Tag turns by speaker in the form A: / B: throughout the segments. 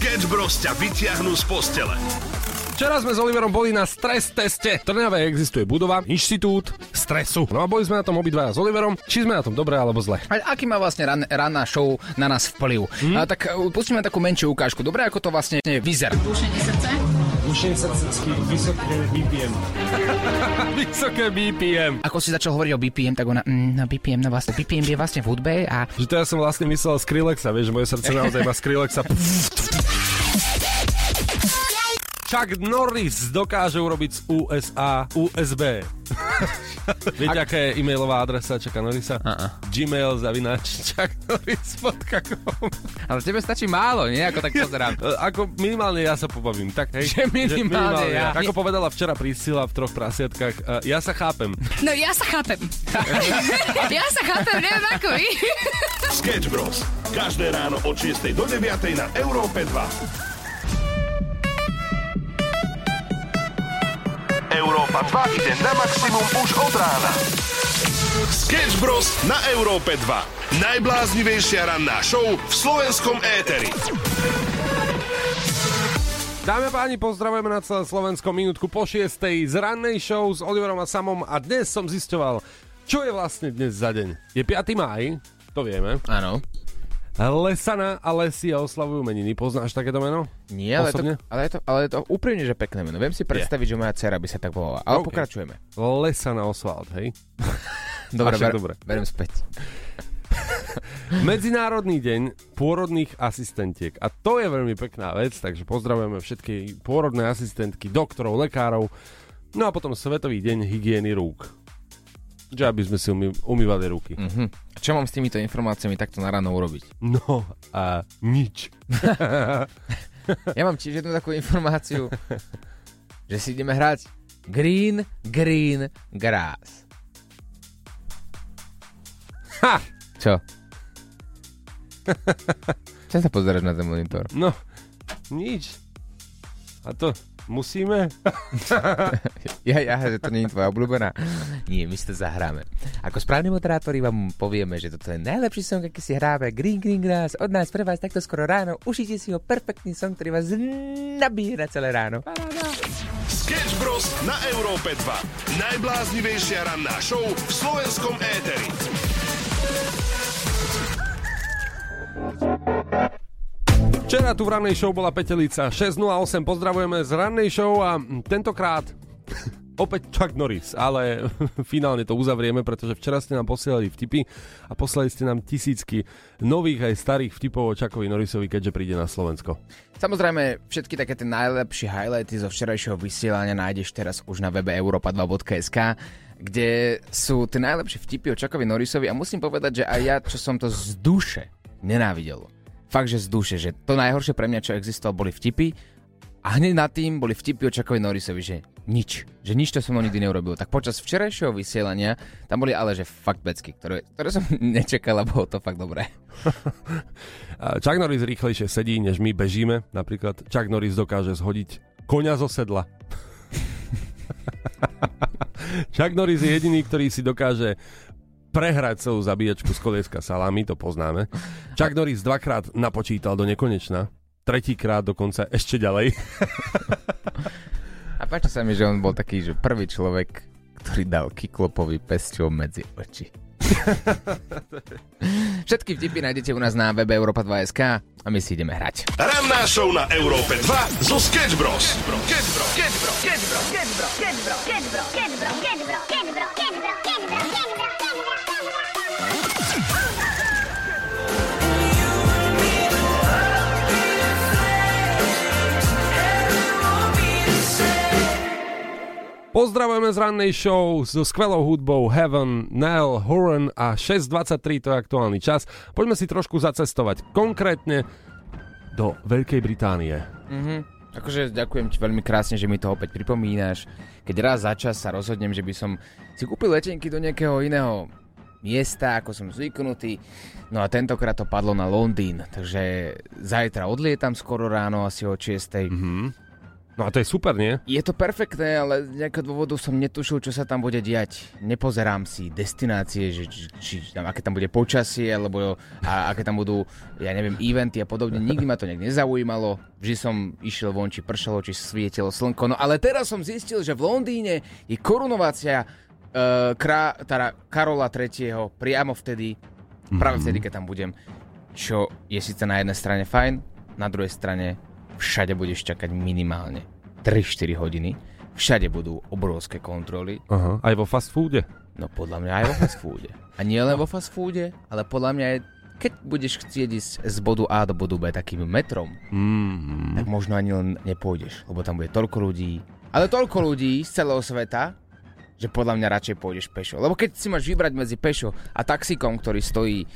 A: Sketch Bros ťa vyťahnú z postele.
B: Včera sme s Oliverom boli na stres teste. V Trnave existuje budova, inštitút stresu. No a boli sme na tom obidvaja s Oliverom. Či sme na tom dobre alebo zle?
C: A aký má vlastne ran, ranná show na nás vplyv? Hmm? A, tak uh, pustíme takú menšiu ukážku. Dobre, ako to vlastne vyzerá.
D: Srdce.
E: Srdce, vysoké BPM.
B: Vysoké BPM.
C: Ako si začal hovoriť o BPM, tak ona, mm, no BPM, no vlastne BPM je vlastne v hudbe a...
B: Že to ja som vlastne myslel Skrillexa, vieš, moje srdce naozaj má Skrillexa. Chuck Norris dokáže urobiť z USA USB. Viete, aká je e-mailová adresa Chucka Norrisa?
C: Uh-uh.
B: Gmail zavinač chucknorris.com
C: Ale tebe stačí málo, nie? Ako tak pozerám.
B: Ako minimálne ja sa pobavím, tak hej?
C: Že minimálne ja.
B: Ako povedala včera Priscila v troch prasiatkách, e, ja sa chápem.
D: No ja sa chápem. ja sa chápem, neviem ako vy.
A: Sketch Bros. Každé ráno od 6 do 9 na Európe 2. Európa 2 ide na maximum už od rána. Sketch Bros. na Európe 2. Najbláznivejšia ranná show v slovenskom éteri.
B: Dáme a páni, pozdravujeme na celé Slovensko minútku po 6. z rannej show s Oliverom a Samom a dnes som zisťoval, čo je vlastne dnes za deň. Je 5. máj, to vieme.
C: Áno.
B: Lesana a Lesia oslavujú meniny. Poznáš takéto meno?
C: Nie, ale je, to, ale, je to, ale je to úprimne, že pekné meno. Viem si predstaviť, že moja dcera by sa tak volala. Ale
B: OK.
C: pokračujeme.
B: Lesana Oswald, hej?
C: Dobre, ber,
B: dobre.
C: berem späť.
B: Medzinárodný deň pôrodných asistentiek. A to je veľmi pekná vec, takže pozdravujeme všetky pôrodné asistentky, doktorov, lekárov. No a potom Svetový deň hygieny rúk. Že aby sme si umy, umývali ruky.
C: Mhm. Čo mám s týmito informáciami takto na ráno urobiť?
B: No a nič.
C: Ja mám tiež jednu takú informáciu, že si ideme hrať Green, Green, Grass.
B: Ha!
C: Čo? Čo sa pozeráš na ten monitor?
B: No, nič. A to musíme?
C: Ja, ja, že to nie je tvoja obľúbená. Nie, my si to zahráme. Ako správni moderátori vám povieme, že toto je najlepší song, aký si hráme. Green Green Grass od nás pre vás takto skoro ráno. Užite si ho perfektný song, ktorý vás nabíje na celé ráno.
A: Sketch Bros. na Európe 2. Najbláznivejšia ranná show v slovenskom éteri.
B: Včera tu v rannej show bola Petelica 608, pozdravujeme z rannej show a tentokrát opäť Chuck Norris, ale finálne to uzavrieme, pretože včera ste nám posielali vtipy a poslali ste nám tisícky nových aj starých vtipov o Chuckovi Norrisovi, keďže príde na Slovensko.
C: Samozrejme, všetky také tie najlepšie highlighty zo včerajšieho vysielania nájdeš teraz už na webe europa2.sk kde sú tie najlepšie vtipy o Chuckovi Norrisovi a musím povedať, že aj ja, čo som to z duše nenávidel. Fakt, že z duše, že to najhoršie pre mňa, čo existovalo, boli vtipy a hneď nad tým boli vtipy o Chuckovi Norrisovi, že nič. Že nič to so mnou nikdy neurobil. Tak počas včerajšieho vysielania tam boli ale že fakt becky, ktoré, ktoré som nečakal a bolo to fakt dobré.
B: Chuck Norris rýchlejšie sedí, než my bežíme. Napríklad Chuck Norris dokáže zhodiť koňa zo sedla. Chuck Norris je jediný, ktorý si dokáže prehrať celú zabíjačku z kolieska salami, to poznáme. Chuck Norris dvakrát napočítal do nekonečna, tretíkrát dokonca ešte ďalej.
C: A páči sa mi, že on bol taký, že prvý človek, ktorý dal Kyklopovi pesťou medzi oči. Všetky vtipy nájdete u nás na webe Europa2.sk a my si ideme hrať.
A: Ranná show na Európe 2 zo Sketch Bros. Sketch Bros. Sketch Bros. Sketch Bros.
F: Sketch Bro, Sketch Bro, Sketch Bro, Sketch Bro, Sketch
B: Pozdravujeme z rannej show so skvelou hudbou Heaven, Nell, Horan a 6.23 to je aktuálny čas. Poďme si trošku zacestovať, konkrétne do Veľkej Británie.
C: Mhm. Akože ďakujem ti veľmi krásne, že mi to opäť pripomínaš. Keď raz za čas sa rozhodnem, že by som si kúpil letenky do nejakého iného miesta, ako som zvyknutý. No a tentokrát to padlo na Londýn, takže zajtra odlietam skoro ráno, asi o 6.
B: Mhm. No a to je super, nie?
C: Je to perfektné, ale z nejakého dôvodu som netušil, čo sa tam bude diať. Nepozerám si destinácie, že, či, či tam, aké tam bude počasie, alebo a, aké tam budú, ja neviem, eventy a podobne. Nikdy ma to nejak nezaujímalo. Vždy som išiel von, či pršalo, či svietilo slnko. No ale teraz som zistil, že v Londýne je korunovácia uh, krá, teda Karola III. priamo vtedy, práve vtedy, keď tam budem. Čo je síce na jednej strane fajn, na druhej strane všade budeš čakať minimálne 3-4 hodiny. Všade budú obrovské kontroly.
B: Aha. Aj vo fast foode?
C: No podľa mňa aj vo fast foode. A nie len vo fast foode, ale podľa mňa aj keď budeš chcieť ísť z bodu A do bodu B takým metrom,
B: Mm.
C: tak možno ani len nepôjdeš, lebo tam bude toľko ľudí. Ale toľko ľudí z celého sveta, že podľa mňa radšej pôjdeš pešo. Lebo keď si máš vybrať medzi pešo a taxikom, ktorý stojí,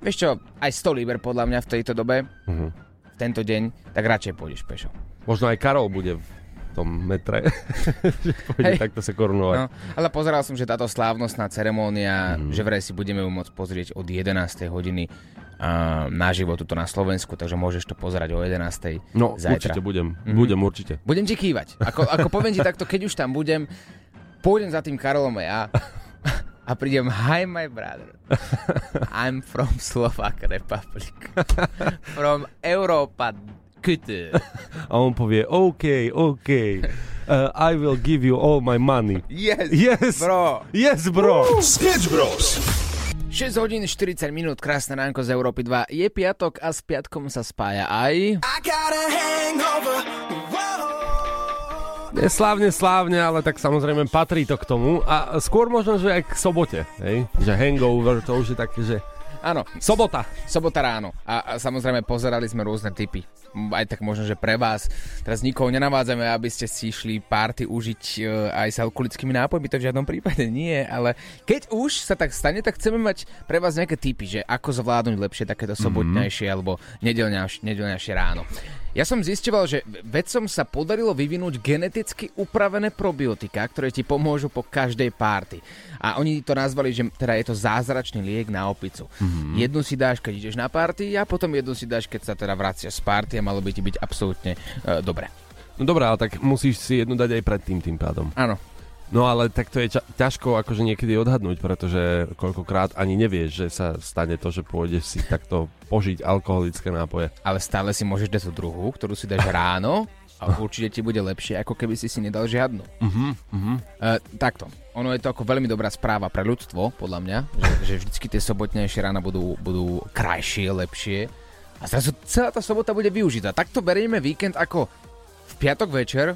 C: vieš čo, aj 100 liber podľa mňa v tejto dobe,
B: Mhm.
C: Tento deň, tak radšej pôjdeš pešo.
B: Možno aj Karol bude v tom metre. pôjde takto sa korunovať.
C: No, ale pozeral som, že táto slávnostná ceremónia, mm. že vraj si budeme ju môcť pozrieť od 11. hodiny uh, naživo tuto na Slovensku, takže môžeš to pozerať o 11.
B: No,
C: zajtra.
B: určite budem.
C: Mhm.
B: Budem určite.
C: Budem ti kývať. Ako, ako poviem ti takto, keď už tam budem, pôjdem za tým Karolom a ja a prídem, hi my brother, I'm from Slovak Republic, from Europa Küte.
B: A on povie, OK, OK, uh, I will give you all my money.
C: Yes,
B: Yes,
C: bro.
B: yes, bro.
A: Sketch Bros.
C: 6 hodín 40 minút, krásne ránko z Európy 2. Je piatok a s piatkom sa spája aj...
B: Je slávne, slávne, ale tak samozrejme patrí to k tomu. A skôr možno, že aj k sobote. Hej? Že hangover, to už je také, že...
C: Áno,
B: Sobota.
C: sobota ráno. A, a samozrejme pozerali sme rôzne typy. Aj tak možno, že pre vás. Teraz nikoho nenavádzame, aby ste si išli party užiť e, aj s alkoholickými nápojmi, to v žiadnom prípade nie, ale keď už sa tak stane, tak chceme mať pre vás nejaké typy, že ako zvládnuť lepšie takéto sobotnejšie alebo nedelňaš- nedelňajšie ráno. Ja som zistoval, že vedcom sa podarilo vyvinúť geneticky upravené probiotika, ktoré ti pomôžu po každej párty. A oni to nazvali, že teda je to zázračný liek na opicu. Mm-hmm. Jednu si dáš, keď ideš na párty a potom jednu si dáš, keď sa teda vraciaš z párty a malo by ti byť absolútne uh, dobré.
B: No dobré, ale tak musíš si jednu dať aj predtým tým pádom.
C: Áno,
B: No ale tak to je ča- ťažko akože niekedy odhadnúť, pretože koľkokrát ani nevieš, že sa stane to, že pôjdeš si takto požiť alkoholické nápoje.
C: ale stále si môžeš dať tú druhú, ktorú si dáš ráno a určite ti bude lepšie, ako keby si si nedal žiadnu.
B: Uh-huh, uh-huh.
C: Uh, takto. Ono je to ako veľmi dobrá správa pre ľudstvo, podľa mňa, že, že vždycky tie sobotnejšie rána budú, budú krajšie, lepšie. A zrazu celá tá sobota bude využitá. Takto berieme víkend ako v piatok večer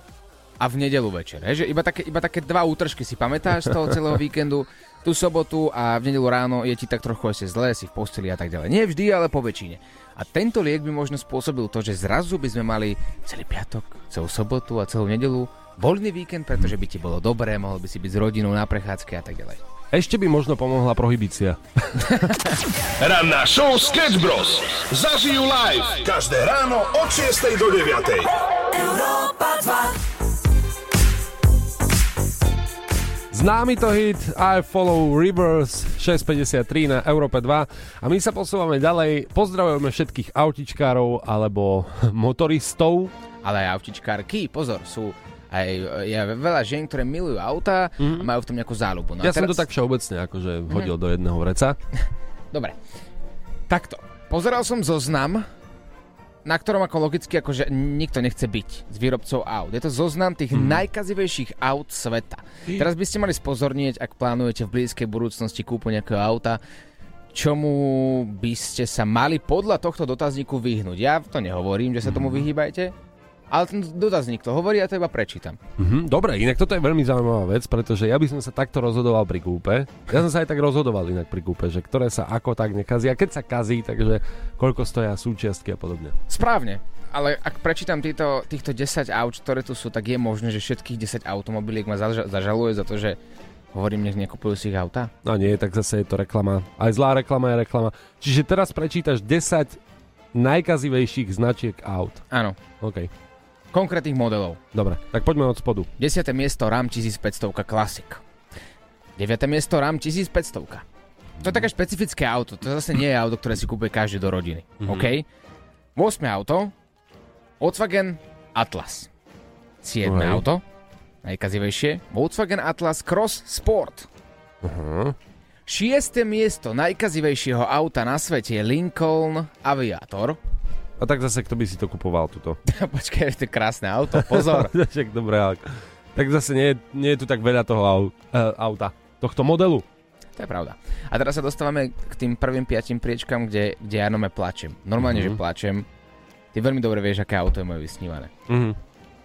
C: a v nedelu večer. Že iba, také, iba také dva útržky si pamätáš z toho celého víkendu, tú sobotu a v nedelu ráno je ti tak trochu ešte zle, si v posteli a tak ďalej. Nie vždy, ale po väčšine. A tento liek by možno spôsobil to, že zrazu by sme mali celý piatok, celú sobotu a celú nedelu voľný víkend, pretože by ti bolo dobré, mohol by si byť s rodinou na prechádzke a tak ďalej.
B: Ešte by možno pomohla prohibícia.
A: Ranná show Sketch Bros. Zažijú live. Každé ráno od 6 do 9.
B: Známy to hit I Follow Rivers 653 na Európe 2 a my sa posúvame ďalej. Pozdravujeme všetkých autičkárov alebo motoristov.
C: Ale aj autičkárky, pozor, sú aj je veľa žien, ktoré milujú auta mm-hmm. a majú v tom nejakú záľubu. No
B: Ja som to
C: teraz-
B: tak všeobecne akože hodil do jedného vreca.
C: Dobre. Takto. Pozeral som zoznam, na ktorom ako logicky akože nikto nechce byť z výrobcov aut. Je to zoznam tých mm. najkazivejších aut sveta. Teraz by ste mali spozornieť, ak plánujete v blízkej budúcnosti kúpu nejakého auta, čomu by ste sa mali podľa tohto dotazníku vyhnúť. Ja to nehovorím, že sa tomu vyhýbajte, ale ten dotazník to hovorí a to iba prečítam.
B: Mhm, dobre, inak toto je veľmi zaujímavá vec, pretože ja by som sa takto rozhodoval pri kúpe. Ja som sa aj tak rozhodoval inak pri kúpe, že ktoré sa ako tak nekazí. A keď sa kazí, takže koľko stoja súčiastky a podobne.
C: Správne. Ale ak prečítam týchto, týchto 10 aut, ktoré tu sú, tak je možné, že všetkých 10 automobiliek ma zaža- zažaluje za to, že hovorím, nech nekupujú si ich auta.
B: No nie, tak zase je to reklama. Aj zlá reklama je reklama. Čiže teraz prečítaš 10 najkazivejších značiek aut.
C: Áno,
B: OK,
C: konkrétnych modelov.
B: dobre, tak poďme od spodu.
C: 10. miesto RAM 1500 Classic. 9. miesto RAM 1500. To je také špecifické auto. To zase nie je auto, ktoré si kúpe každý do rodiny. Mm-hmm. OK? 8. auto Volkswagen Atlas. 7
B: Hej.
C: auto, najkazivejšie, Volkswagen Atlas Cross Sport.
B: Aha.
C: Šieste miesto najkazivejšieho auta na svete je Lincoln Aviator.
B: A tak zase, kto by si to kupoval tuto?
C: Počkaj, to je krásne auto, pozor.
B: Však dobré, ale... Tak zase nie, nie je tu tak veľa toho au, uh, auta, tohto modelu.
C: To je pravda. A teraz sa dostávame k tým prvým piatim priečkam, kde, kde ja nome plačem. Normálne,
B: Mhm.
C: že plačem. Ty veľmi dobre vieš, aké auto je moje vysnívané.
B: Mhm.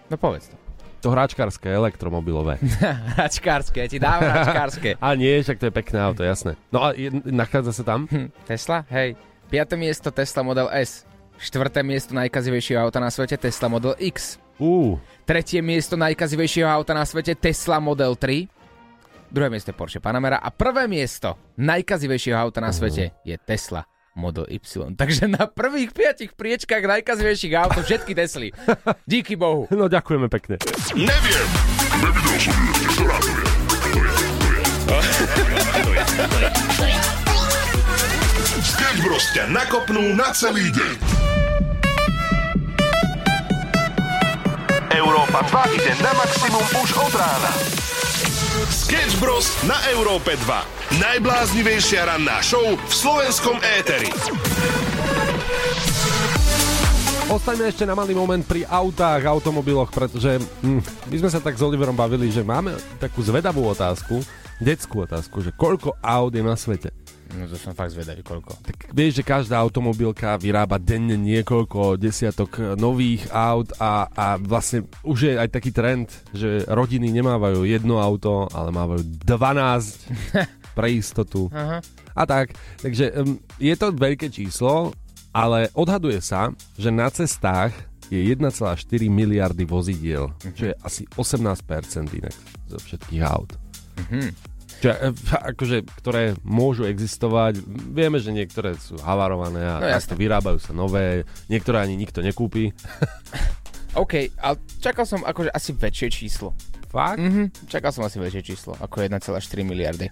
C: No povedz to.
B: To hráčkarské, elektromobilové.
C: Hračkárske, ja ti dám hračkárske.
B: A nie, však to je pekné auto, jasné. No a je, nachádza sa tam?
C: Hm, Tesla? Hej. Piaté miesto Tesla Model S. Štvrté miesto najkazivejšieho auta na svete Tesla Model X.
B: Ú,
C: Tretie miesto najkazivejšieho auta na svete Tesla Model 3. Druhé miesto je Porsche Panamera a prvé miesto najkazivejšieho auta na svete je Tesla Model Y. Takže na prvých piatich priečkách najkazivejších aut všetky Tesly. Díky Bohu.
B: no ďakujeme pekne.
A: Neviem. Nevidel som ju. Ktorá to je? To je, to je. To je, to je. Sketch Bros ťa nakopnú na celý deň. Európa 2 ide na maximum už od rána. Sketch Bros na Európe 2. Najbláznivejšia ranná show v slovenskom éteri.
B: Ostaňme ešte na malý moment pri autách, automobiloch, pretože hm, my sme sa tak s Oliverom bavili, že máme takú zvedavú otázku, detskú otázku, že koľko aut je na svete.
C: No to som fakt zvedavý, koľko.
B: Tak vieš, že každá automobilka vyrába denne niekoľko desiatok nových aut a, a vlastne už je aj taký trend, že rodiny nemávajú jedno auto, ale mávajú 12 pre istotu
C: Aha.
B: a tak. Takže um, je to veľké číslo, ale odhaduje sa, že na cestách je 1,4 miliardy vozidiel, čo je asi 18% inak zo všetkých aut. Čo, e, akože, ktoré môžu existovať. Vieme, že niektoré sú havarované a
C: No jasné.
B: vyrábajú sa nové, niektoré ani nikto nekúpi.
C: OK, ale čakal som akože asi väčšie číslo.
B: Fakt?
C: Mhm, čakal som asi väčšie číslo, ako 1,4 miliardy.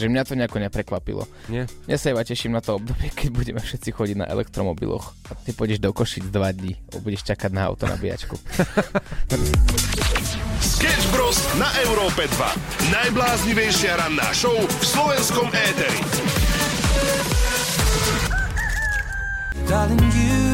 C: Takže mňa to nejako neprekvapilo.
B: Nie?
C: Ja sa iba teším na to obdobie, keď budeme všetci chodiť na elektromobiloch. A ty pôjdeš do Košic dva dní a budeš čakať na auto nabíjačku.
A: Sketch Bros na Európe 2. Najbláznivejšia ranná show v slovenskom éteri.
G: Darling, you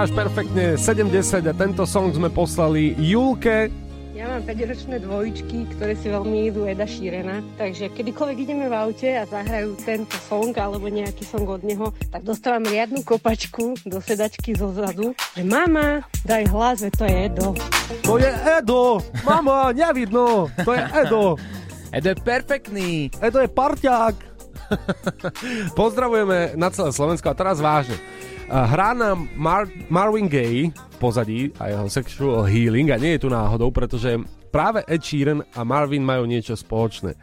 B: Vyzeráš perfektne, 70 a tento song sme poslali Julke.
H: Ja mám 5-ročné dvojičky, ktoré si veľmi idú Eda Šírena, takže kedykoľvek ideme v aute a zahrajú tento song alebo nejaký song od neho, tak dostávam riadnu kopačku do sedačky zo zadu, že mama, daj hlas, veď to je Edo.
B: To je Edo! Mama, nevidno! To je Edo!
C: Edo je perfektný.
B: Edo je parťák! Pozdravujeme na celé Slovensko a teraz vážne. Hrá nám Mar- Marvin Gaye pozadí a jeho sexual healing a nie je tu náhodou, pretože práve Ed Sheeran a Marvin majú niečo spoločné.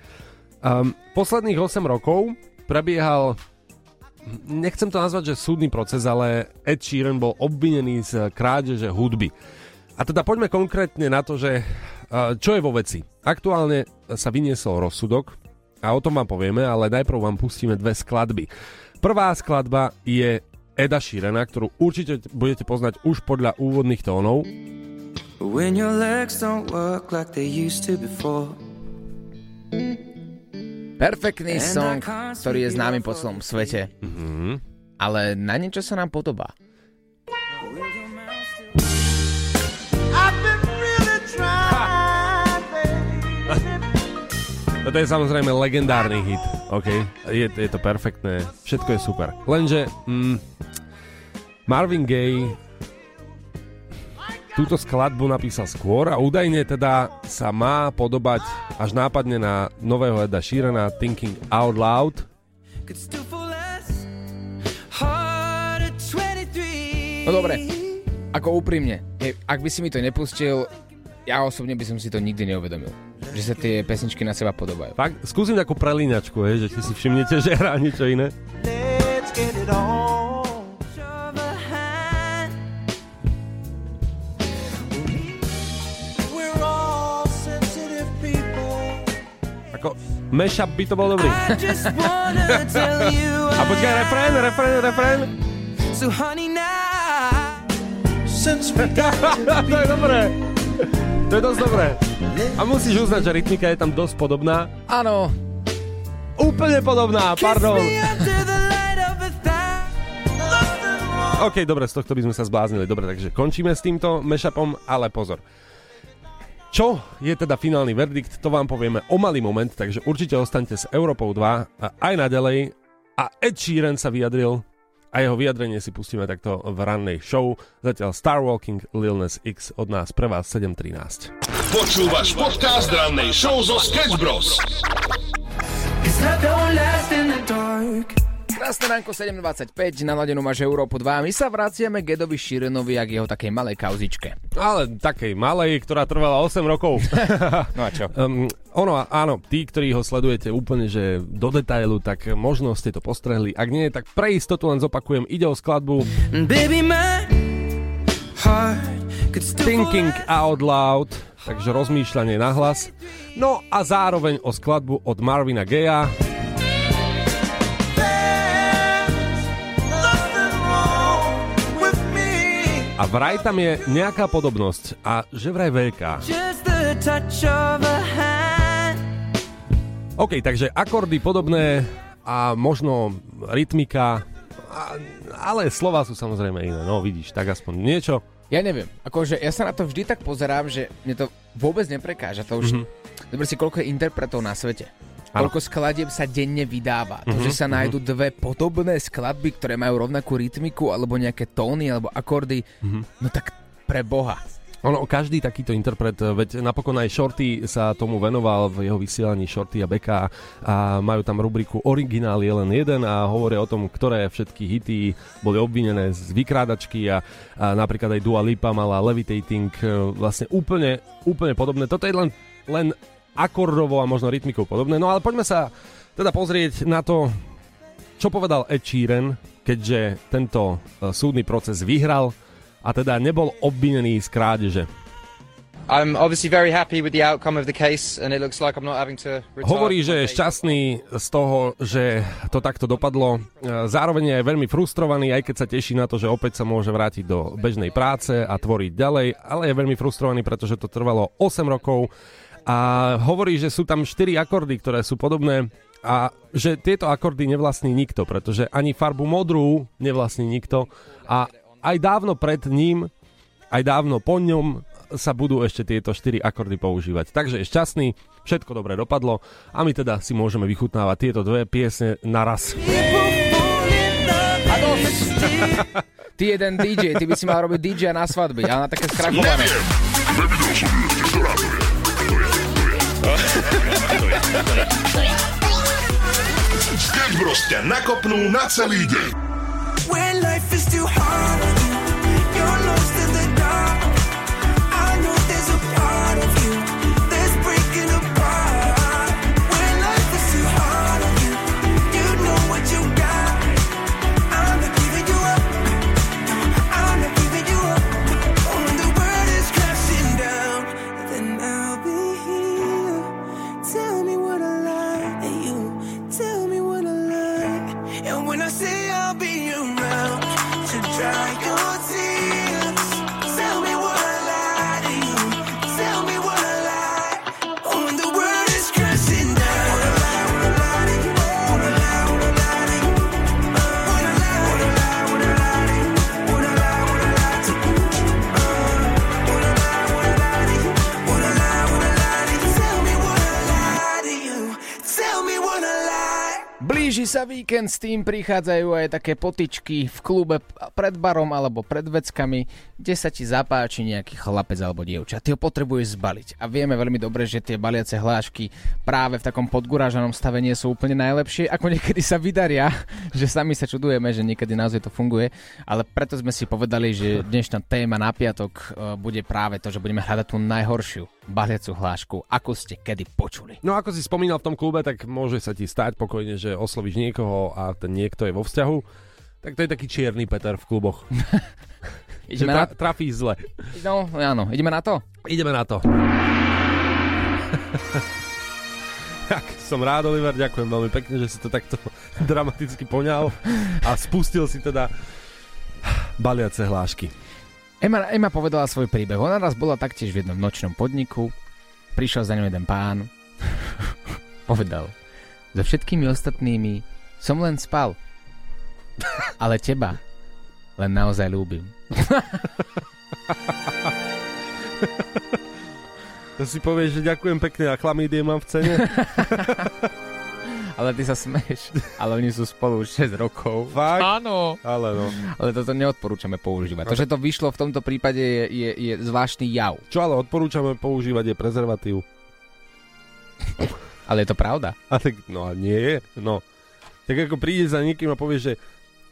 B: Um, posledných 8 rokov prebiehal nechcem to nazvať, že súdny proces, ale Ed Sheeran bol obvinený z krádeže hudby. A teda poďme konkrétne na to, že uh, čo je vo veci. Aktuálne sa vyniesol rozsudok a o tom vám povieme, ale najprv vám pustíme dve skladby. Prvá skladba je Eda Sheerana, ktorú určite budete poznať už podľa úvodných tónov.
G: When your legs don't work like they used to before.
C: Perfektný song, ktorý je známy po celom svete.
B: Mhm.
C: Ale na niečo sa nám podobá.
G: Really trying,
B: toto je samozrejme legendárny hit, OK? Je, je to perfektné, všetko je super. Lenže mm, Marvin Gaye túto skladbu napísal skôr a údajne teda sa má podobať až nápadne na nového Eda Sheerana Thinking Out Loud.
G: Could still fall less hard at 23.
C: No dobre, ako úprimne, hej, ak by si mi to nepustil, ja osobne by som si to nikdy neuvedomil. Že sa tie pesničky na seba podobajú.
B: Fakt, skúsim takú prelínačku, hej, že si všimnete, že hrá niečo iné.
G: Let's get it on.
B: Ako mashup by to bol dobrý. A počkaj, refrén, refrén, refrén.
G: So honey now Since we
B: to je dobré. To je dosť dobré. A musíš uznať, že rytmika je tam dosť podobná.
C: Áno,
B: Úplne podobná, pardon. OK, dobre, z tohto by sme sa zbláznili. Dobre, takže končíme s týmto mashupom, ale pozor. Čo je teda finálny verdikt, to vám povieme o malý moment, takže určite ostaňte s Európou 2 a aj naďalej. A Ed Sheeran sa vyjadril a jeho vyjadrenie si pustíme takto v rannej show. Zatiaľ Star Walking Lil Nas X od nás pre vás 7.13.
A: Počúvaš podcast rannej show zo Sketch Bros.
G: Cause love don't last in the dark
C: krásne ránko 7.25, na Ladenu máš Európu 2 my sa vraciame k Edovi Širenovi a k jeho takej malej kauzičke.
B: Ale takej malej, ktorá trvala 8 rokov.
C: No a čo?
B: Um, ono, áno, tí, ktorí ho sledujete úplne, že do detailu, tak možno ste to postrehli. Ak nie, tak pre istotu len zopakujem, ide o skladbu
G: baby my
B: Thinking Out Loud, takže rozmýšľanie na hlas. No a zároveň o skladbu od Marvina Gaya. A vraj tam je nejaká podobnosť. A že vraj veľká. OK, takže akordy podobné a možno rytmika, a, ale slova sú samozrejme iné. No vidíš, tak aspoň niečo.
C: Ja neviem, akože ja sa na to vždy tak pozerám, že mne to vôbec neprekáža. To už, mm-hmm. dobre si, koľko je interpretov na svete.
B: Áno.
C: Koľko skladieb sa denne vydáva. To, že sa nájdú dve podobné skladby, ktoré majú rovnakú rytmiku, alebo nejaké tóny, alebo akordy, no tak pre Boha.
B: Ono, každý takýto interpret, veď napokon aj Shorty sa tomu venoval v jeho vysielaní Shorty a Beka a majú tam rubriku Originál je len jeden a hovoria o tom, ktoré všetky hity boli obvinené z vykrádačky a, a napríklad aj Dua Lipa mala Levitating e, vlastne úplne, úplne podobné. Toto je len, len akordovo a možno rytmikou podobné. No ale poďme sa teda pozrieť na to, čo povedal Ed Sheeran, keďže tento e, súdny proces vyhral a teda nebol obvinený z krádeže.
I: I'm obviously very happy with the outcome of the case, and it looks like I'm not having to retire.
B: Hovorí, že je šťastný z toho, že to takto dopadlo. E, Zároveň je veľmi frustrovaný, aj keď sa teší na to, že opäť sa môže vrátiť do bežnej práce a tvoriť ďalej, ale je veľmi frustrovaný, pretože to trvalo 8 rokov a hovorí, že sú tam 4 akordy, ktoré sú podobné a že tieto akordy nevlastní nikto, pretože ani farbu modrú nevlastní nikto a aj dávno pred ním, aj dávno po ňom sa budú ešte tieto 4 akordy používať. Takže je šťastný, všetko dobre dopadlo a my teda si môžeme vychutnávať tieto dve piesne naraz.
C: Ty jeden DJ, ty by si mal robiť DJ na svadby, ale na také skrachované.
A: Neviem. Nevidel som ju ešte, Sketch Bros ťa nakopnú na celý deň.
G: When life is too hard I
C: víkend, s tým prichádzajú aj také potičky v klube pred barom alebo pred veckami, kde sa ti zapáči nejaký chlapec alebo dievča. Ty ho potrebuješ zbaliť. A vieme veľmi dobre, že tie baliace hlášky práve v takom podgurážanom stave nie sú úplne najlepšie, ako niekedy sa vydaria, že sami sa čudujeme, že niekedy naozaj to funguje. Ale preto sme si povedali, že dnešná téma na piatok e, bude práve to, že budeme hľadať tú najhoršiu baliacu hlášku, ako ste kedy počuli.
B: No ako si spomínal v tom klube, tak môže sa ti stať pokojne, že oslovíš niekoho a ten niekto je vo vzťahu. Tak to je taký čierny Peter v kluboch.
C: Ideme na...
B: tra- trafí zle.
C: No, áno, ideme na to?
B: Ideme na to. tak, som rád, Oliver, ďakujem veľmi pekne, že si to takto dramaticky poňal a spustil si teda baliace hlášky.
C: Ema, Ema povedala svoj príbeh. Ona raz bola taktiež v jednom nočnom podniku, prišiel za ňou jeden pán, povedal, so všetkými ostatnými som len spal, ale teba len naozaj ľúbim.
B: To si povieš, že ďakujem pekne a chlamídie mám v cene.
C: Ale ty sa smeješ. Ale oni sú spolu už 6 rokov.
B: Fakt?
C: Áno.
B: Ale no.
C: Ale toto neodporúčame používať. To, že to vyšlo v tomto prípade je, je, je zvláštny jav.
B: Čo ale odporúčame používať je prezervatív.
C: Ale je to pravda.
B: A tak, no a nie je. No. Tak ako prídeš za niekým a povieš, že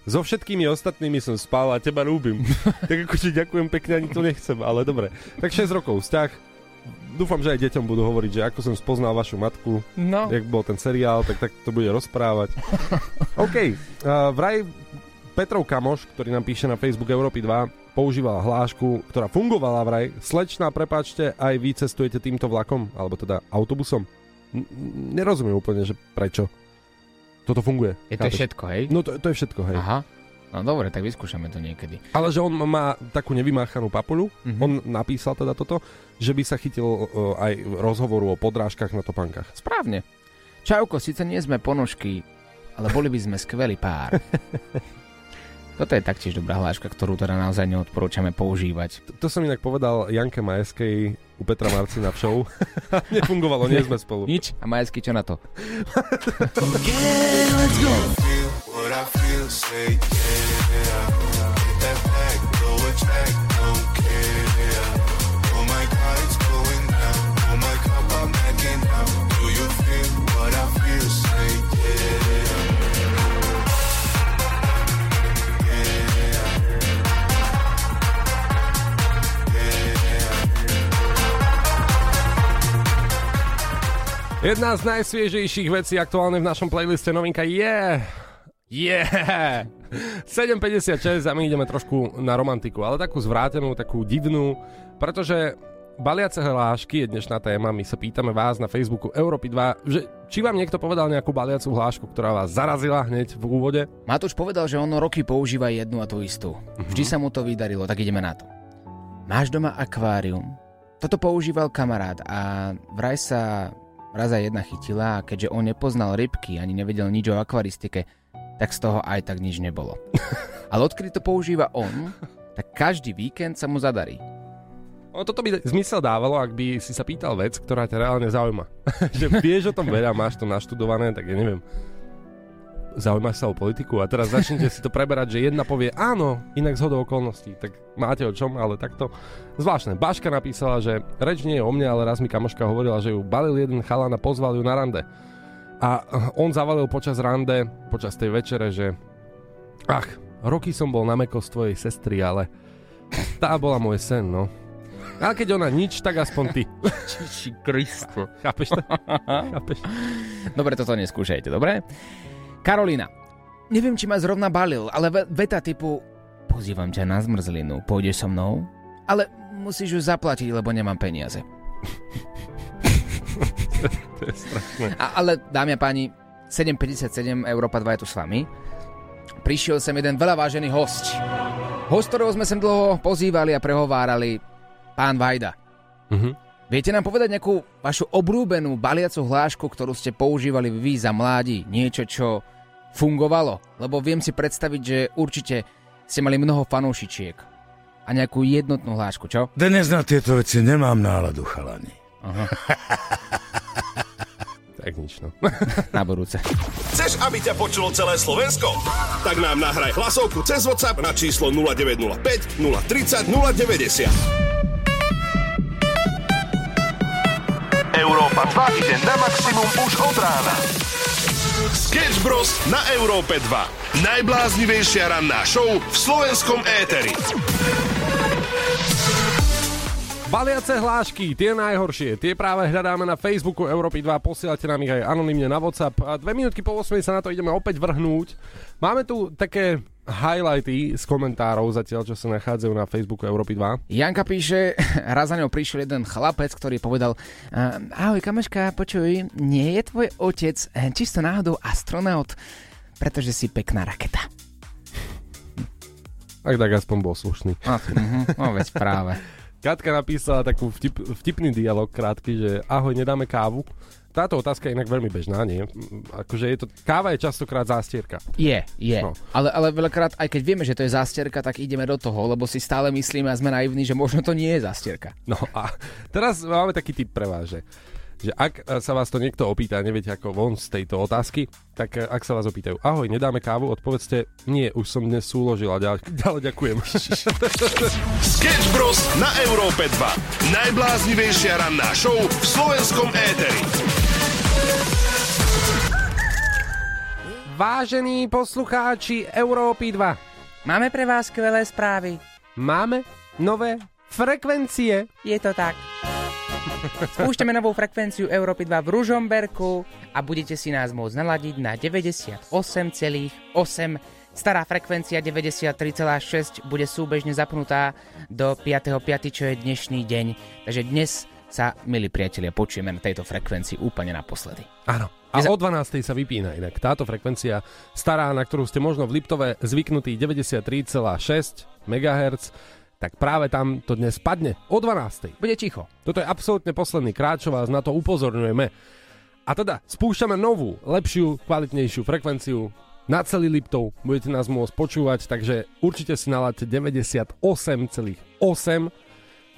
B: so všetkými ostatnými som spal a teba ľúbim. tak ako, ďakujem pekne, ani to nechcem, ale dobre. Tak 6 rokov vzťah. Dúfam, že aj deťom budú hovoriť, že ako som spoznal vašu matku,
C: No.
B: jak bol ten seriál, tak, tak to bude rozprávať. OK, uh, vraj Petrov kamoš, ktorý nám píše na Facebook Európy 2, používal hlášku, ktorá fungovala vraj. Slečná, prepáčte, aj vy cestujete týmto vlakom, alebo teda autobusom. N- nerozumiem úplne, že prečo. Toto funguje.
C: Je to
B: Chápeš?
C: všetko, hej?
B: No to, to je všetko, hej.
C: Aha. No dobre, tak vyskúšame to niekedy.
B: Ale že on má takú nevymáchanú papuľu,
C: Mhm.
B: on napísal teda toto, že by sa chytil uh, aj rozhovoru o podrážkach na topánkach.
C: Správne. Čauko, síce nie sme ponožky, ale boli by sme skvelý pár. Toto je taktiež dobrá hláška, ktorú teda naozaj neodporúčame používať.
B: To, to som inak povedal Janke Majeskej u Petra Marcina v show. Nefungovalo, nie sme spolu.
C: Nič? A Majesky, čo na to?
G: What I say yeah. Get that back, don't care. Oh my God, it's going down. Oh my God, I'm out. Do you feel what I feel, say yeah.
B: Jedna z najsviežejších vecí aktuálne v našom playliste novinka je... Yeah! 7.56 a my ideme trošku na romantiku, ale takú zvrátenú, takú divnú, pretože baliace hlášky je dnešná téma, my sa pýtame vás na Facebooku Európy 2, že či vám niekto povedal nejakú baliacu hlášku, ktorá vás zarazila hneď v úvode?
C: Matúš povedal, že ono roky používa jednu a tú istú. Vždy sa mu to vydarilo, tak ideme na to. Máš doma akvárium? Toto používal kamarát a vraj sa raz aj jedna chytila a keďže on nepoznal rybky ani nevedel nič o akvaristike, tak z toho aj tak nič nebolo. Ale odkedy to používa on, tak každý víkend sa mu zadarí.
B: O, toto by zmysel dávalo, ak by si sa pýtal vec, ktorá ťa reálne zaujíma. že vieš o tom veľa, máš to naštudované, tak ja neviem. Zaujímaš sa o politiku a teraz začnete si to preberať, že jedna povie áno, inak zhodou okolností. Tak máte o čom, ale takto zvláštne. Baška napísala, že reč nie je o mne, ale raz mi kamoška hovorila, že ju balil jeden chalán a pozval ju na rande. A on zavalil počas rande, počas tej večere, že ach, roky som bol na meko z tvojej sestry, ale tá bola môj sen, no. Ale keď ona nič, tak aspoň ty.
C: Čiži Kristo.
B: Chápeš to? Chápeš?
C: Dobre, toto neskúšajte, dobre? Karolina. Neviem, či ma zrovna balil, ale ve- veta typu pozývam ťa na zmrzlinu, pôjdeš so mnou? Ale musíš ju zaplatiť, lebo nemám peniaze.
B: to je strašné.
C: A, ale, dámy a páni, 7,57 Európa 2 je tu s vami. Prišiel sem jeden veľa vážený host. Host, ktorého sme sem dlho pozývali a prehovárali, pán Vajda.
B: Mhm.
C: Viete nám povedať nejakú vašu obrúbenú baliacu hlášku, ktorú ste používali vy za mládi? Niečo, čo fungovalo? Lebo viem si predstaviť, že určite ste mali mnoho fanúšičiek. A nejakú jednotnú hlášku, čo?
J: Dnes na tieto veci nemám náladu, chalani.
B: To Tak nič, no.
C: Na budúce.
A: Chceš, aby ťa počulo celé Slovensko? Tak nám nahraj hlasovku cez WhatsApp na číslo 0905 030 090. Európa 2 ide na maximum už od rána. Sketch Bros. na Európe 2. Najbláznivejšia ranná show v slovenskom éteri.
B: Baliace hlášky, tie najhoršie, tie práve hľadáme na Facebooku Európy 2, posielate nám ich aj anonymne na WhatsApp a dve minútky po 8 sa na to ideme opäť vrhnúť. Máme tu také highlighty z komentárov zatiaľ, čo sa nachádzajú na Facebooku Európy 2.
C: Janka píše, raz za ňou prišiel jeden chlapec, ktorý povedal "Ehm, Ahoj kameška, počuj, nie je tvoj otec eh, čisto náhodou astronaut, pretože si pekná raketa.
B: Tak tak aspoň bol slušný.
C: No, mhm, no veď práve.
B: Katka napísala takú vtip, vtipný dialog krátky, že ahoj, nedáme kávu. Táto otázka je inak veľmi bežná, nie? Akože je to, káva je častokrát zástierka.
C: Je, je.
B: No.
C: Ale, ale veľakrát, aj keď vieme, že to je zástierka, tak ideme do toho, lebo si stále myslíme a sme naivní, že možno to nie je zástierka.
B: No a teraz máme taký tip pre vás, že, že ak sa vás to niekto opýta, neviete ako von z tejto otázky, tak eh, ak sa vás opýtajú, ahoj, nedáme kávu, odpovedzte, nie, už som dnes súložil a ďalej, ďalej ďakujem.
A: Sketch Bros. na Európe 2. Najbláznivejšia ranná show v slovenskom éteri.
B: Vážení poslucháči Európy 2,
J: Máme pre vás skvelé správy.
B: máme nové frekvencie.
J: Je to tak. Spúšťame novú frekvenciu Európy 2 v Ružomberku a budete si nás môcť naladiť na 98,8. Stará frekvencia 93,6 bude súbežne zapnutá do 5.5., čo je dnešný deň. Takže dnes sa, milí priatelia, počujeme na tejto frekvencii úplne naposledy.
B: Áno. A o 12. sa vypína inak táto frekvencia stará, na ktorú ste možno v Liptove zvyknutí 93,6 MHz, tak práve tam to dnes padne o 12.
C: Bude ticho.
B: Toto je absolútne posledný krát, čo vás na to upozorňujeme. A teda spúšťame novú, lepšiu, kvalitnejšiu frekvenciu na celý Liptov. Budete nás môcť počúvať, takže určite si naladte 98,8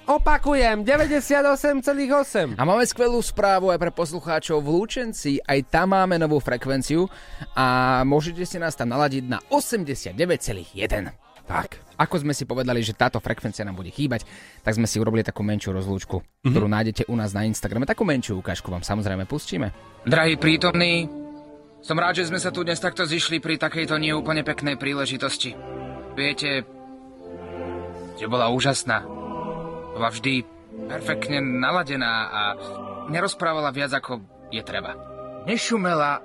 B: Opakujem, 98,8.
C: A máme skvelú správu aj pre poslucháčov v Lučenci. Aj tam máme novú frekvenciu a môžete si nás tam naladiť na 89,1.
B: Tak.
C: Ako sme si povedali, že táto frekvencia nám bude chýbať, tak sme si urobili takú menšiu rozlúčku, mm-hmm. ktorú nájdete u nás na Instagrame. Takú menšiu ukážku vám samozrejme pustíme. Drahí prítomní, som rád, že sme sa tu dnes takto zišli pri takejto neúplne peknej príležitosti. Viete, že bola úžasná. Bola vždy perfektne naladená a nerozprávala viac ako je treba. Nešumela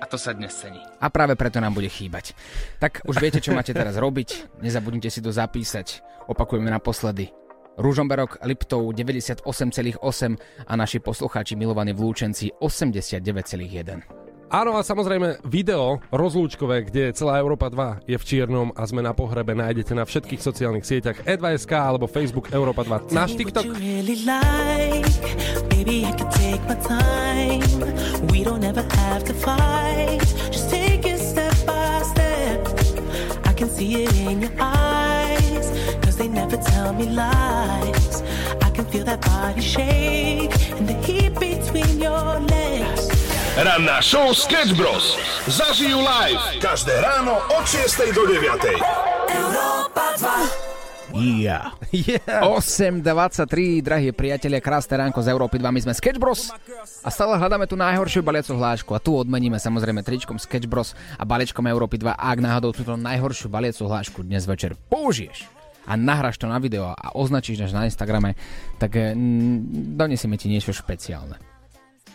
C: a to sa dnes cení. A práve preto nám bude chýbať. Tak už viete, čo máte teraz robiť. Nezabudnite si to zapísať. Opakujeme naposledy. Ružomberok, Liptov 98,8 a naši poslucháči milovaní v Lúčenci 89,1.
B: Áno a samozrejme video rozlúčkové, kde celá Európa 2 je v čiernom a sme na pohrebe, nájdete na všetkých sociálnych sieťach e2.sk alebo Facebook Európa 2. Náš TikTok.
G: really like. Baby, tell me lies. I can feel that body shake and the heat between your legs.
A: Ranná show Sketch Bros. Zažijú live každé ráno od 6 do 9.
G: Európa 2.
C: Yeah.
B: Yeah.
C: 8.23, drahí priatelia, krásne ránko z Európy 2, my sme Sketch Bros. A stále hľadáme tú najhoršiu baliacu hlášku a tu odmeníme samozrejme tričkom Sketch Bros a balíčkom Európy 2. A ak náhodou túto najhoršiu baliacu hlášku dnes večer použiješ a nahráš to na video a označíš nás na Instagrame, tak mm, donesieme ti niečo špeciálne.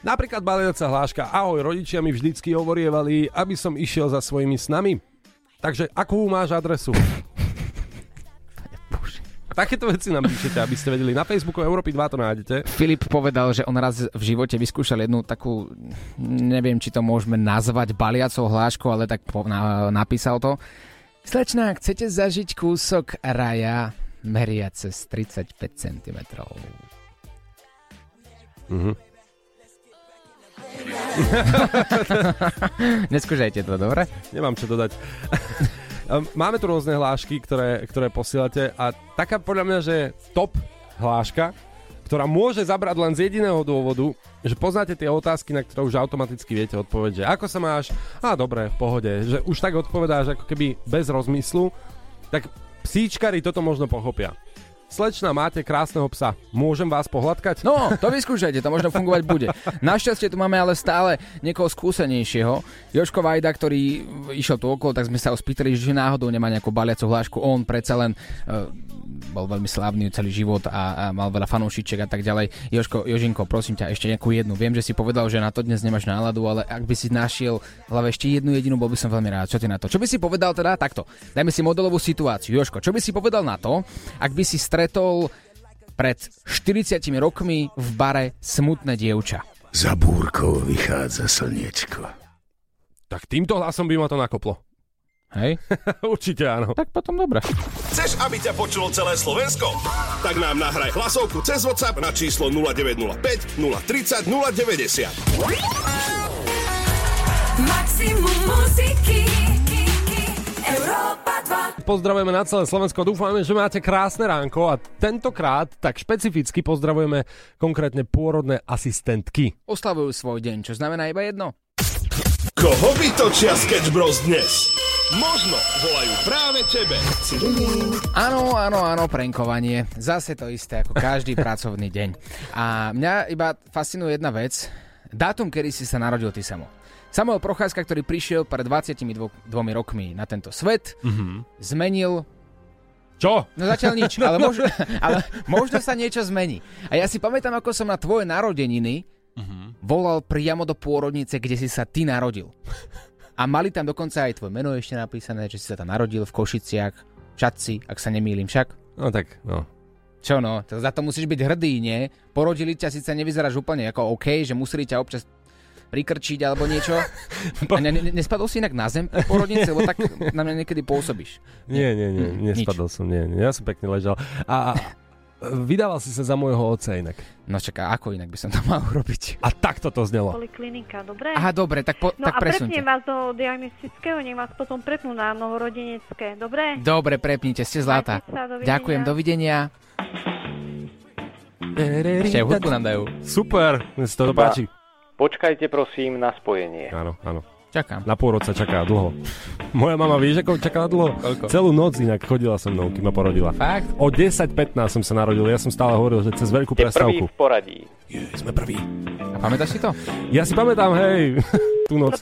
B: Napríklad baliaca hláška Ahoj, rodičia mi vždycky hovorievali, aby som išiel za svojimi snami. Takže akú máš adresu? Takéto veci nám píšete, aby ste vedeli. Na Facebooku Európy 2 to nájdete.
C: Filip povedal, že on raz v živote vyskúšal jednu takú, neviem, či to môžeme nazvať baliacou hláškou, ale tak po, na, napísal to. Slečná, chcete zažiť kúsok raja meria cez 35 cm.
B: Mhm.
C: Neskúšajte to, dobre?
B: Nemám čo dodať. Um, Máme tu rôzne hlášky, ktoré, ktoré posielate a taká podľa mňa, že top hláška, ktorá môže zabrať len z jediného dôvodu, že poznáte tie otázky, na ktoré už automaticky viete odpovedať, že ako sa máš, a dobre, v pohode, že už tak odpovedáš ako keby bez rozmyslu, tak psíčkari toto možno pochopia. Slečna, máte krásneho psa. Môžem vás pohľadkať?
C: No, to vyskúšajte, to možno fungovať bude. Našťastie tu máme ale stále niekoho skúsenejšieho. Joško Vajda, ktorý išiel tu okolo, tak sme sa ho spýtali, že náhodou nemá nejakú baliacu hlášku. On predsa len uh, bol veľmi slávny celý život a, a mal veľa fanúšičiek a tak ďalej. Joško, Jožinko, prosím ťa, ešte nejakú jednu. Viem, že si povedal, že na to dnes nemáš náladu, ale ak by si našiel hlave ešte jednu jedinú, bol by som veľmi rád. Čo ty na to? Čo by si povedal teda takto? Dajme si modelovú situáciu. Joško, čo by si povedal na to, ak by si stretol pred 40 rokmi v bare smutné dievča?
A: Za búrkou vychádza slniečko.
B: Tak týmto hlasom by ma to nakoplo.
C: Hej?
B: Určite áno.
C: Tak potom dobre.
A: Chceš, aby ťa počulo celé Slovensko? Tak nám nahraj hlasovku cez WhatsApp na číslo 0905 030 090.
G: Maximum muziky Európa 2
B: Pozdravujeme na celé Slovensko, dúfame, že máte krásne ránko a tentokrát tak špecificky pozdravujeme konkrétne pôrodné asistentky.
C: Oslavujú svoj deň, čo znamená iba jedno.
A: Koho vytočia Sketch Bros dnes? Možno volajú práve tebe.
C: Áno, áno, áno, prenkovanie. Zase to isté ako každý pracovný deň. A mňa iba fascinuje jedna vec. Dátum, kedy si sa narodil ty samo. Samuel Procházka, ktorý prišiel pred 22 dvomi rokmi na tento svet, mm-hmm. zmenil
B: Čo?
C: No zatiaľ nič, ale možno, ale možno sa niečo zmení. A ja si pamätám, ako som na tvoje narodeniny volal priamo do pôrodnice, kde si sa ty narodil. A mali tam dokonca aj tvoje meno ešte napísané, že si sa tam narodil v Košiciach, v Čadci, ak sa nemýlim však.
B: No tak, no.
C: Čo no, za to musíš byť hrdý, nie? Porodili ťa, síce nevyzeráš úplne ako OK, že museli ťa občas prikrčiť alebo niečo. A ne, ne, nespadol si inak na zem porodnici, lebo tak na mňa niekedy pôsobíš.
B: Nie, nie, nie, nespadol som, nie, nie, ja som pekne ležal. A, a vydával si sa za môjho otca inak.
C: No čaká, ako inak by som to mal urobiť?
B: A takto to znelo.
K: Poliklinika, dobre?
C: Aha, dobre, tak, po,
K: No
C: tak
K: a
C: presunte.
K: vás do diagnostického, nech vás potom prepnú na novorodenecké, dobre?
C: Dobre, prepnite, ste zlatá. Ďakujem, dovidenia. Ešte aj hudbu nám dajú.
B: Super, mne sa to páči.
L: Počkajte prosím na spojenie.
B: Áno, áno.
C: Čakám.
B: Na pôrod sa čaká dlho. Moja mama, vieš, ako čakala dlho?
C: Koľko?
B: Celú noc inak chodila so mnou, kým ma porodila.
C: Fakt?
B: O 10.15 som sa narodil, ja som stále hovoril, že cez veľkú
L: Ste prvý
B: prestávku.
L: v poradí.
B: Je, sme prví.
C: A pamätáš si to?
B: Ja si pamätám, hej, tú noc.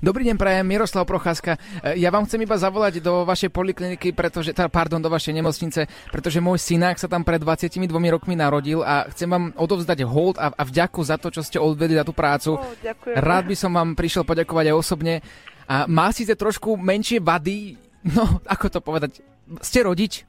C: Dobrý deň, prajem, Miroslav Procházka. E, Ja vám chcem iba zavolať do vašej polikliniky, pretože, pardon, do vašej nemocnice, pretože môj synák sa tam pred 22 rokmi narodil a chcem vám odovzdať hold a, a vďaku za to, čo ste odvedli za tú prácu.
K: Ó, ďakujem.
C: Rád by som vám prišiel poďakovať aj osobne. A má síce trošku menšie vady, no, ako to povedať, ste rodič?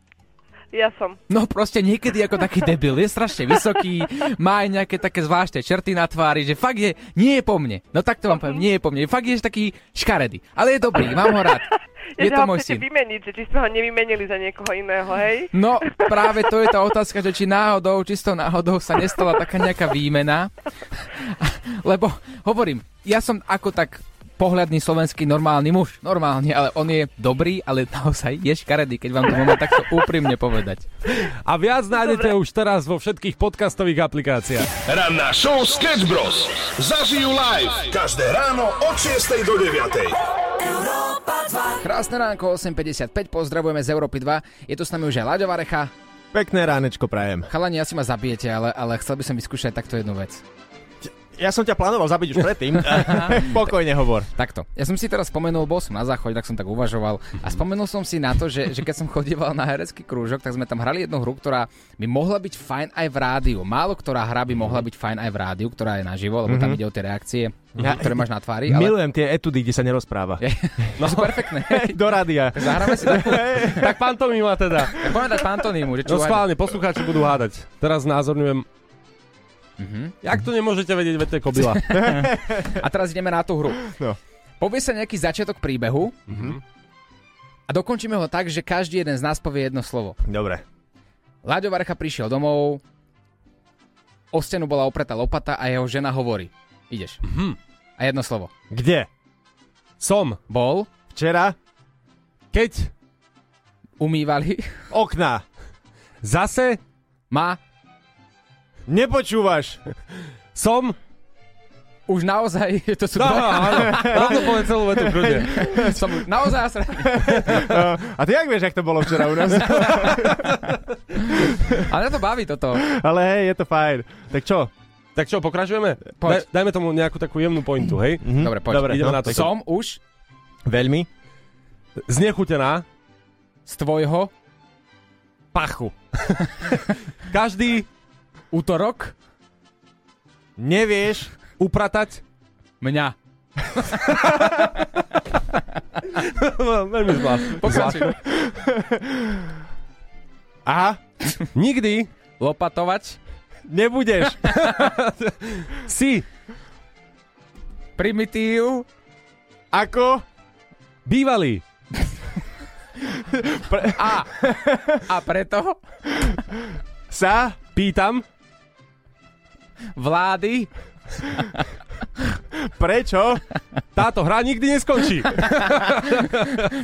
K: Ja som.
C: No proste niekedy ako taký debil, je strašne vysoký, má aj nejaké také zvláštne črty na tvári, že fakt je, nie je po mne. No tak to vám poviem, nie je po mne, fakt je taký škaredý. Ale je dobrý, mám ho rád. Je
K: že
C: to môj syn.
K: vymeniť, že či sme ho nevymenili za niekoho iného, hej?
C: No práve to je tá otázka, že či náhodou, čisto náhodou sa nestala taká nejaká výmena. Lebo hovorím, ja som ako tak pohľadný slovenský normálny muž. Normálne, ale on je dobrý, ale naozaj je škaredý, keď vám to môžem takto úprimne povedať.
B: A viac nájdete už teraz vo všetkých podcastových aplikáciách.
A: Ranná show Sketch Bros. Zažijú live každé ráno od 6 do 9.
C: Krásne ránko, 8.55, pozdravujeme z Európy 2. Je tu s nami už aj Láďo Varecha.
M: Pekné ránečko prajem.
C: Chalani, asi ma zabijete, ale, ale chcel by som vyskúšať takto jednu vec.
M: Ja som ťa plánoval zabiť už predtým. Pokojne hovor.
C: Takto. Ja som si teraz spomenul, bol som na záchode, tak som tak uvažoval a spomenul som si na to, že, že keď som chodieval na herecký krúžok, tak sme tam hrali jednu hru, ktorá by mohla byť fajn aj v rádiu. Málo ktorá hra by mohla byť fajn aj v rádiu, ktorá je naživo, lebo tam
M: Mhm.
C: ide o tie reakcie,
M: Ja-
C: ktoré máš na tvári. Ale...
M: Milujem tie etudy, kde sa nerozpráva.
C: No, sú perfektné.
M: Do rádia.
C: Zahráme si takú.
B: tak pantomima teda.
C: Tak poďme dať pantonímu, že čo
B: No schválne, poslucháči budú hádať. Teraz znázorňujem.
C: Mhm.
B: Jak to nemôžete vedieť, veď to je kobila.
C: A teraz ideme na tú hru.
M: No.
C: Povie sa nejaký začiatok príbehu
B: Mhm.
C: a dokončíme ho tak, že každý jeden z nás povie jedno slovo.
M: Dobre.
C: Láďo Varecha prišiel domov, o stenu bola opretá lopata a jeho žena hovorí. Ideš.
B: Mhm.
C: A jedno slovo.
M: Kde?
B: Som.
C: Bol.
M: Včera?
B: Keď?
C: Umývali.
M: Okná.
B: Zase?
C: Má.
M: Nepočúvaš.
B: Som?
C: Už naozaj, to sú dva.
B: áno, rovno povedz celú vetu, kľudne.
C: Som už naozaj.
M: No, a ty jak vieš, jak to bolo včera u nás?
C: Ale mňa to baví toto.
M: Ale hej, je to fajn. Tak čo?
B: Tak čo, pokračujeme?
C: Poď.
B: Daj, dajme tomu nejakú takú jemnú pointu, hej?
M: Mhm.
C: Dobre, poď.
B: Dobre, ideme
M: no,
B: na to.
C: Som už
M: Veľmi.
B: Znechutená
C: z tvojho
B: pachu. Každý
C: útorok
M: Nevieš.
B: upratať
C: mňa.
B: Veľmi.
C: Pokračuj.
M: Aha.
B: Nikdy
C: Lopatovať
M: Nebudeš.
B: si
C: primitív
M: Ako?
B: bývalý
C: a, a preto
M: Sa?
B: pýtam
C: vlády
M: Prečo?
B: táto hra nikdy neskončí.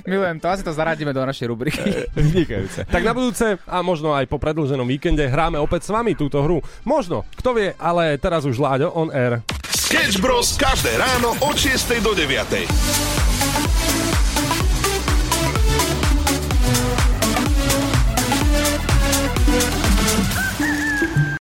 C: Milujem to, asi to zaradíme do našej rubriky.
M: Vynikajúce.
B: Tak na budúce a možno aj po predlženom víkende hráme opäť s vami túto hru. Možno, kto vie, ale teraz už Láďo on air.
A: Sketch Bros. každé ráno od 6 do 9.